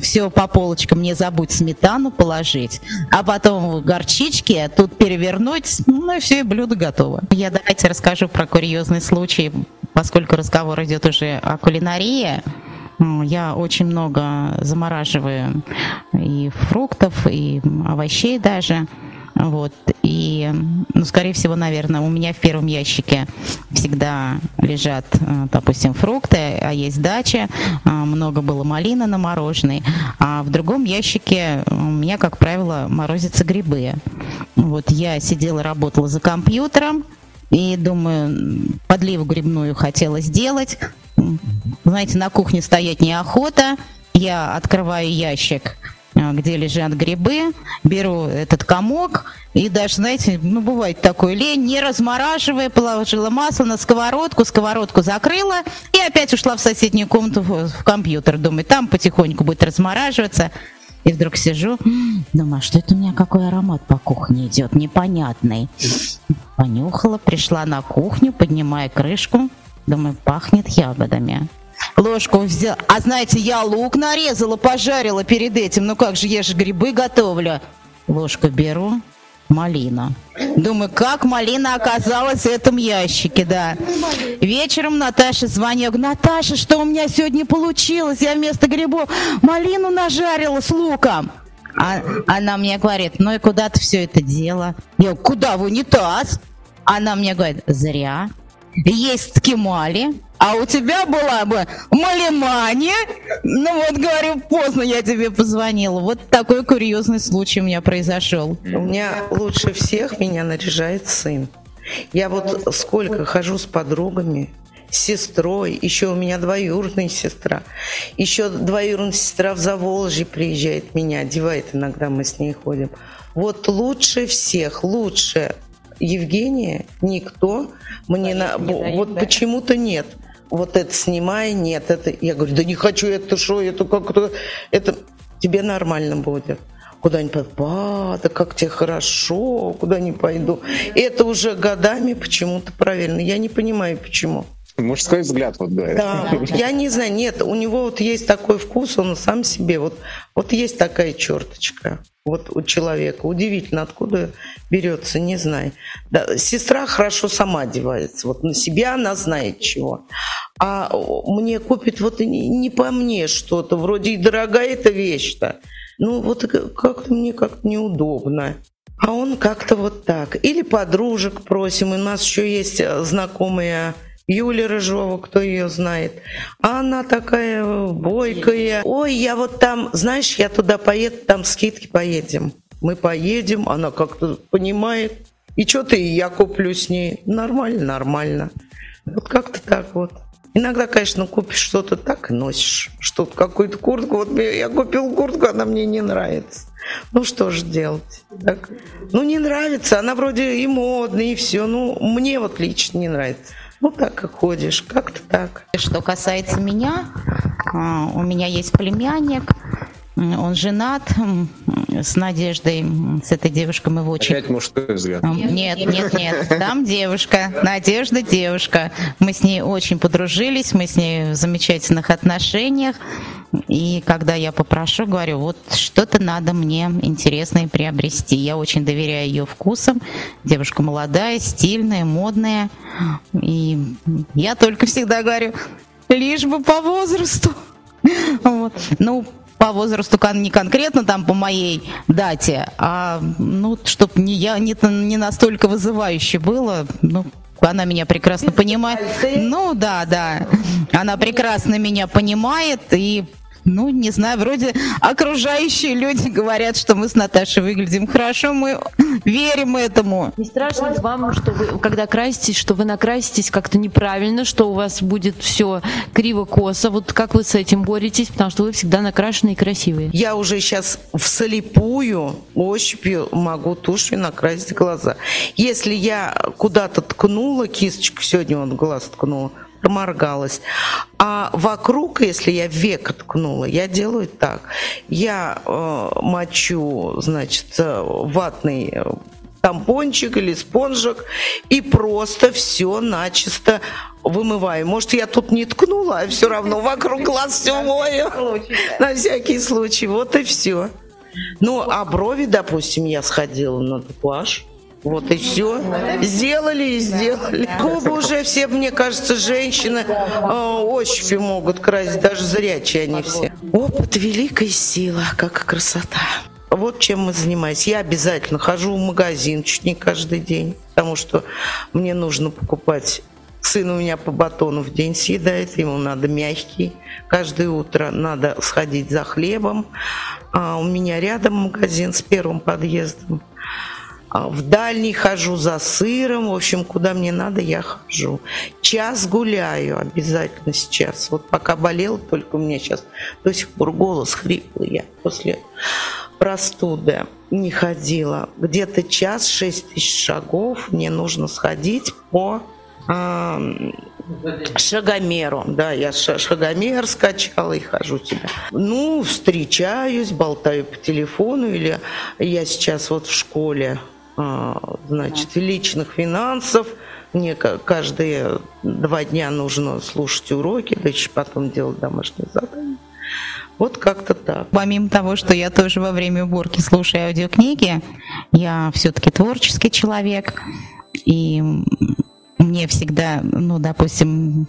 все по полочкам, не забудь сметану положить, а потом горчички тут перевернуть, ну и все, и блюдо готово. Я давайте расскажу про курьезный случай, поскольку разговор идет уже о кулинарии. Я очень много замораживаю и фруктов, и овощей даже. Вот. И, ну, скорее всего, наверное, у меня в первом ящике всегда лежат, э, допустим, фрукты, а есть дача, а, много было малины на мороженой, а в другом ящике у меня, как правило, морозятся грибы. Вот я сидела, работала за компьютером, и думаю, подливу грибную хотела сделать. Знаете, на кухне стоять неохота. Я открываю ящик, где лежат грибы, беру этот комок и даже, знаете, ну бывает такое, лень, не размораживая, положила масло на сковородку, сковородку закрыла и опять ушла в соседнюю комнату в, в компьютер. Думаю, там потихоньку будет размораживаться. И вдруг сижу, думаю, а что это у меня какой аромат по кухне идет, непонятный. Понюхала, пришла на кухню, поднимая крышку, думаю, пахнет ягодами. Ложку взяла. А знаете, я лук нарезала, пожарила перед этим. Ну как же, я же грибы готовлю. Ложку беру, малина. Думаю, как малина оказалась в этом ящике, да. Вечером Наташа звонит, я говорю, Наташа, что у меня сегодня получилось? Я вместо грибов малину нажарила с луком. А она мне говорит, ну и куда ты все это дело? Я говорю, куда в унитаз? Она мне говорит, зря. Есть скимали, а у тебя была бы малимания. Ну вот, говорю, поздно я тебе позвонила. Вот такой курьезный случай у меня произошел. У меня лучше всех меня наряжает сын. Я вот сколько хожу с подругами, с сестрой, еще у меня двоюродная сестра, еще двоюродная сестра в Заволжье приезжает меня, одевает иногда, мы с ней ходим. Вот лучше всех, лучше Евгения никто мне на... вот почему-то нет вот это снимай, нет, это... Я говорю, да не хочу, это что, это как-то... Это тебе нормально будет. Куда не пойду, ба, да как тебе хорошо, куда не пойду. И это уже годами почему-то правильно. Я не понимаю, почему. Мужской взгляд, вот говорит. Да, я не знаю, нет, у него вот есть такой вкус, он сам себе, вот, вот есть такая черточка вот у человека. Удивительно, откуда берется, не знаю. Да, сестра хорошо сама одевается, вот на себя она знает чего. А мне купит вот не, по мне что-то, вроде и дорогая эта вещь-то. Ну вот как-то мне как-то неудобно. А он как-то вот так. Или подружек просим. У нас еще есть э, знакомые Юля Рыжова, кто ее знает. Она такая бойкая. Ой, я вот там, знаешь, я туда поеду, там скидки поедем. Мы поедем, она как-то понимает. И что ты, я куплю с ней. Нормально, нормально. Вот как-то так вот. Иногда, конечно, купишь что-то так и носишь. Что-то, какую-то куртку. Вот я купил куртку, она мне не нравится. Ну что же делать? Так. Ну не нравится, она вроде и модная, и все. Ну мне вот лично не нравится. Ну, так и ходишь, как-то так. Что касается меня, а, у меня есть племянник, он женат с Надеждой, с этой девушкой мы в очень... Опять мужской взгляд. Нет, нет, нет, там девушка, Надежда девушка. Мы с ней очень подружились, мы с ней в замечательных отношениях. И когда я попрошу, говорю, вот что-то надо мне интересное приобрести. Я очень доверяю ее вкусам. Девушка молодая, стильная, модная. И я только всегда говорю, лишь бы по возрасту. Вот. Ну, по возрасту не конкретно там по моей дате, а ну, чтобы не я не, не настолько вызывающе было, ну, она меня прекрасно понимает. Ну да, да. Она прекрасно меня понимает и ну, не знаю, вроде окружающие люди говорят, что мы с Наташей выглядим хорошо, мы верим этому. Не страшно вам, что вы, когда краситесь, что вы накраситесь как-то неправильно, что у вас будет все криво-косо? Вот как вы с этим боретесь? Потому что вы всегда накрашенные и красивые. Я уже сейчас вслепую ощупью могу тушью накрасить глаза. Если я куда-то ткнула кисточку, сегодня он глаз ткнула, проморгалась. А вокруг, если я век ткнула, я делаю так. Я э, мочу, значит, э, ватный э, тампончик или спонжик и просто все начисто вымываю. Может, я тут не ткнула, а все равно вокруг глаз все мою. На всякий случай. Вот и все. Ну, а брови, допустим, я сходила на татуаж. Вот и все. Сделали и сделали. Губы уже все, мне кажется, женщины э, ощупью могут красить, даже зрячие они все. Опыт великая сила, как красота. Вот чем мы занимаемся. Я обязательно хожу в магазин чуть не каждый день, потому что мне нужно покупать Сын у меня по батону в день съедает, ему надо мягкий. Каждое утро надо сходить за хлебом. А у меня рядом магазин с первым подъездом. А, в дальний хожу за сыром, в общем, куда мне надо, я хожу. Час гуляю обязательно сейчас. Вот пока болел, только у меня сейчас до сих пор голос хриплый. Я после простуды не ходила. Где-то час, шесть тысяч шагов мне нужно сходить по Шагомеру, да, я шагомер скачала и хожу тебя. Ну, встречаюсь, болтаю по телефону, или я сейчас вот в школе, а, значит, личных финансов, мне каждые два дня нужно слушать уроки, да еще потом делать домашние задания. Вот как-то так. Помимо того, что я тоже во время уборки слушаю аудиокниги, я все-таки творческий человек, и мне всегда, ну, допустим,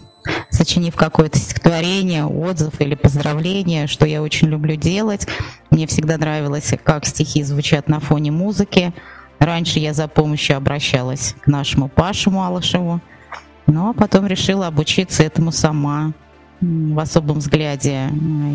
сочинив какое-то стихотворение, отзыв или поздравление, что я очень люблю делать, мне всегда нравилось, как стихи звучат на фоне музыки. Раньше я за помощью обращалась к нашему Пашу Малышеву, ну а потом решила обучиться этому сама. В особом взгляде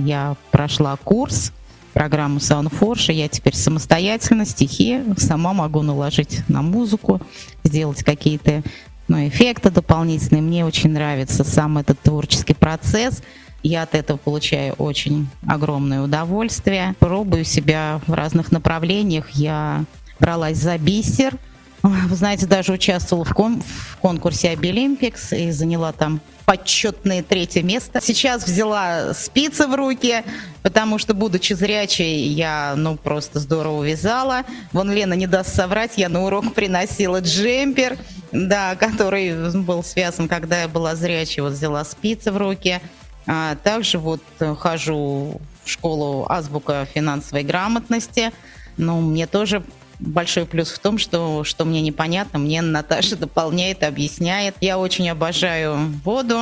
я прошла курс, программу Soundforge, я теперь самостоятельно стихи сама могу наложить на музыку, сделать какие-то ну, эффекты дополнительные. Мне очень нравится сам этот творческий процесс. Я от этого получаю очень огромное удовольствие. Пробую себя в разных направлениях. Я бралась за бисер. Вы знаете, даже участвовала в, кон в конкурсе Обилимпикс и заняла там почетное третье место. Сейчас взяла спицы в руки, потому что, будучи зрячей, я, ну, просто здорово вязала. Вон Лена не даст соврать, я на урок приносила джемпер, да, который был связан, когда я была зрячей, вот взяла спицы в руки. А также вот хожу в школу азбука финансовой грамотности. Ну, мне тоже большой плюс в том, что, что мне непонятно, мне Наташа дополняет, объясняет. Я очень обожаю воду,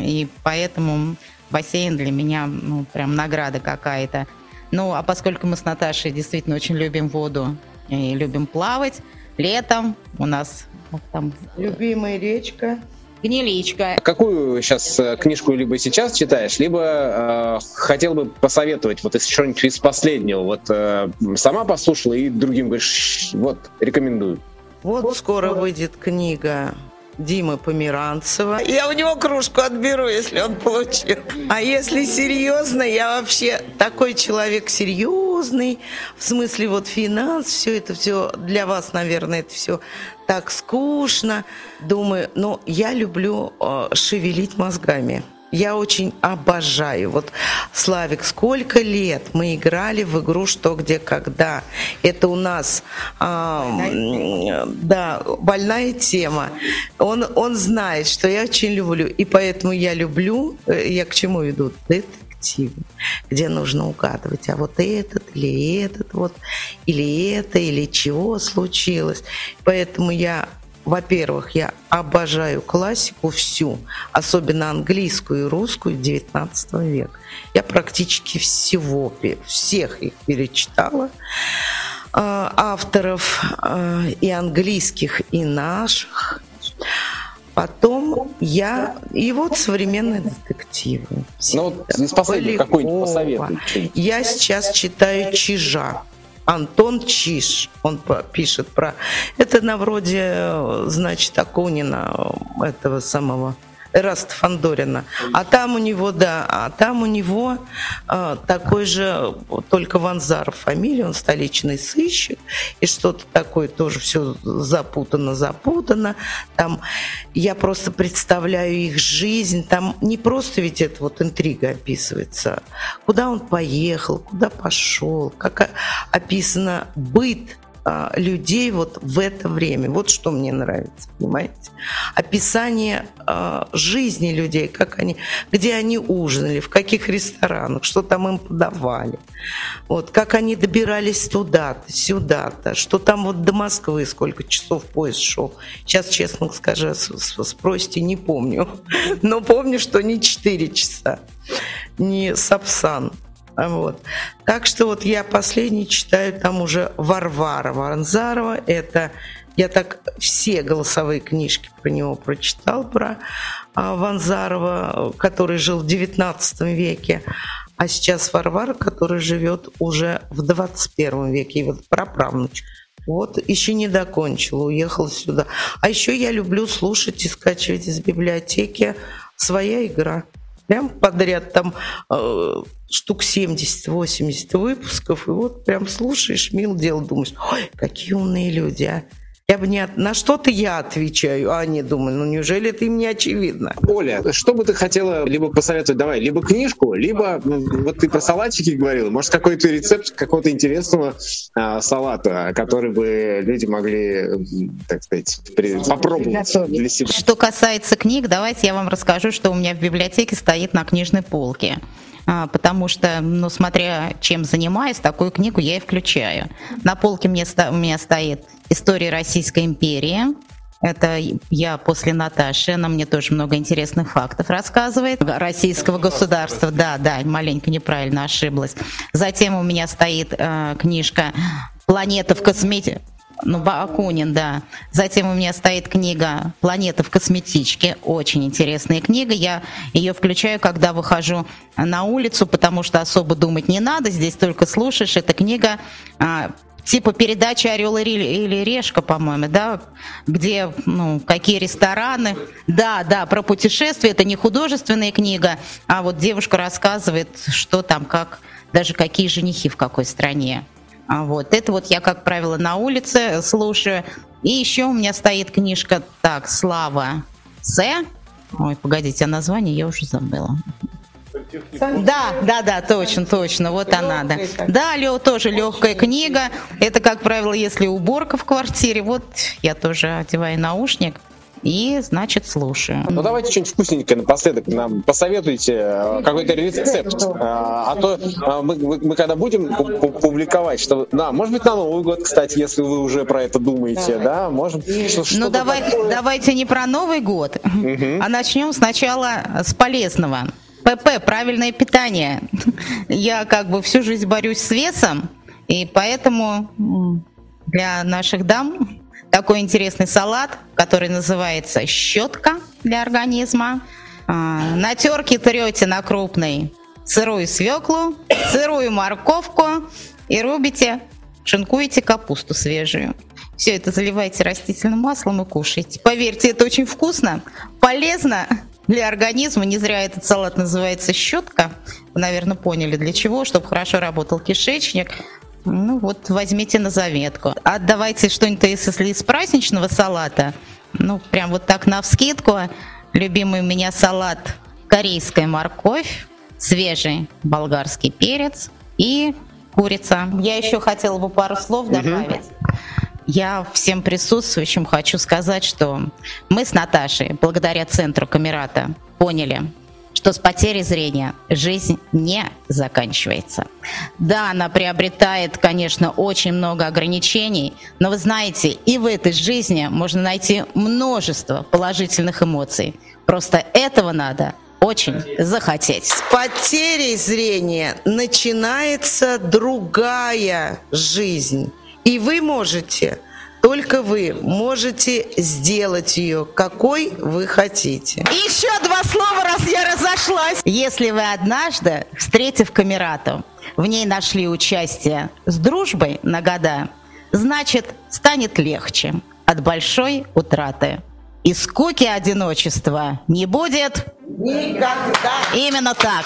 и поэтому бассейн для меня ну, прям награда какая-то. Ну, а поскольку мы с Наташей действительно очень любим воду и любим плавать, летом у нас там... Любимая речка. Гниличка. Какую сейчас э, книжку либо сейчас читаешь, либо э, хотел бы посоветовать, вот если что-нибудь из последнего, вот э, сама послушала и другим говоришь, вот, рекомендую. Вот, вот скоро выйдет книга Димы Померанцева. Я у него кружку отберу, если он получил. А если серьезно, я вообще такой человек серьезный, в смысле вот финанс, все это все для вас, наверное, это все так скучно. Думаю, ну, я люблю э, шевелить мозгами. Я очень обожаю. Вот, Славик, сколько лет мы играли в игру «Что, где, когда». Это у нас, э, да, больная тема. Он, он знает, что я очень люблю. И поэтому я люблю, э, я к чему веду? детективы, где нужно угадывать, а вот этот или этот вот, или это, или чего случилось. Поэтому я во-первых, я обожаю классику всю, особенно английскую и русскую 19 века. Я практически всего, всех их перечитала а, авторов а, и английских, и наших. Потом я... И вот современные детективы. Ну вот из какой-нибудь посоветуй. Я сейчас читаю «Чижа». Антон Чиш, он пишет про... Это на вроде, значит, Акунина, этого самого Эраст Фандорина. А там у него, да, а там у него э, такой же, только Ванзаров фамилия, он столичный сыщик, и что-то такое тоже все запутано, запутано. Там я просто представляю их жизнь, там не просто ведь это вот интрига описывается, куда он поехал, куда пошел, как описано быт людей вот в это время. Вот что мне нравится, понимаете? Описание э, жизни людей, как они, где они ужинали, в каких ресторанах, что там им подавали, вот, как они добирались туда-то, сюда-то, что там вот до Москвы сколько часов поезд шел. Сейчас, честно скажу, спросите, не помню, но помню, что не 4 часа, не Сапсан. Вот. Так что вот я последний читаю там уже Варвара Ванзарова. Это я так все голосовые книжки про него прочитал, про а, Ванзарова, который жил в 19 веке. А сейчас Варвара, который живет уже в 21 веке. И вот праправнуч. Вот еще не докончила, уехала сюда. А еще я люблю слушать и скачивать из библиотеки «Своя игра». Прям подряд там э, штук 70-80 выпусков, и вот прям слушаешь, мил дело, думаешь, ой, какие умные люди, а. Я бы не... от- На что-то я отвечаю, а они думают, ну неужели это им не очевидно? Оля, что бы ты хотела либо посоветовать, давай, либо книжку, либо, ну, вот ты про салатики говорила, может, какой-то рецепт какого-то интересного а, салата, который бы люди могли, так сказать, при- попробовать для себя. Что касается книг, давайте я вам расскажу, что у меня в библиотеке стоит на книжной полке. А, Потому что, ну, смотря чем занимаюсь, такую книгу я и включаю. На полке мне, ста- у меня стоит «История Российской империи». Это я после Наташи, она мне тоже много интересных фактов рассказывает. Российского государства, да, да, маленько неправильно ошиблась. Затем у меня стоит э, книжка «Планета в космете...» Ну, Бакунин, да. Затем у меня стоит книга «Планета в косметичке». Очень интересная книга. Я ее включаю, когда выхожу на улицу, потому что особо думать не надо. Здесь только слушаешь. Эта книга а, типа передачи «Орел или Решка», по-моему, да, где, ну, какие рестораны. Да, да, про путешествия. Это не художественная книга, а вот девушка рассказывает, что там, как, даже какие женихи в какой стране. А Вот это вот я, как правило, на улице слушаю. И еще у меня стоит книжка так Слава С. Ой, погодите, а название я уже забыла. Да, да, да, точно, точно, вот она, да. Да, Лё, тоже легкая книга. Это, как правило, если уборка в квартире. Вот я тоже одеваю наушник и, значит, слушаю. Ну давайте что-нибудь вкусненькое напоследок нам посоветуйте э, какой-то рецепт. А, а то а, мы, мы- мы когда будем пу- пу- публиковать, что, да, может быть на Новый год, кстати, если вы уже про это думаете, да, может что- Ну давай, такое. давайте не про Новый год, а начнем сначала с полезного. ПП, правильное питание. Я как бы всю жизнь борюсь с весом, и поэтому для наших дам такой интересный салат, который называется щетка для организма. А, На терке трете на крупной сырую свеклу, сырую морковку и рубите, шинкуете капусту свежую. Все это заливайте растительным маслом и кушайте. Поверьте, это очень вкусно, полезно для организма. Не зря этот салат называется щетка. Вы, наверное, поняли для чего, чтобы хорошо работал кишечник. Ну вот, возьмите на заметку. А давайте что-нибудь, если из праздничного салата, ну прям вот так на вскидку, любимый у меня салат корейская морковь, свежий болгарский перец и курица. Я еще хотела бы пару слов добавить. Я всем присутствующим хочу сказать, что мы с Наташей, благодаря центру Камерата, поняли, что с потерей зрения жизнь не заканчивается. Да, она приобретает, конечно, очень много ограничений, но вы знаете, и в этой жизни можно найти множество положительных эмоций. Просто этого надо очень захотеть. С потерей зрения начинается другая жизнь. И вы можете, только вы можете сделать ее, какой вы хотите. И еще два слова, раз я разошлась. Если вы однажды, встретив камерату, в ней нашли участие с дружбой на года, значит, станет легче от большой утраты. И скуки одиночества не будет. Никогда. Именно так.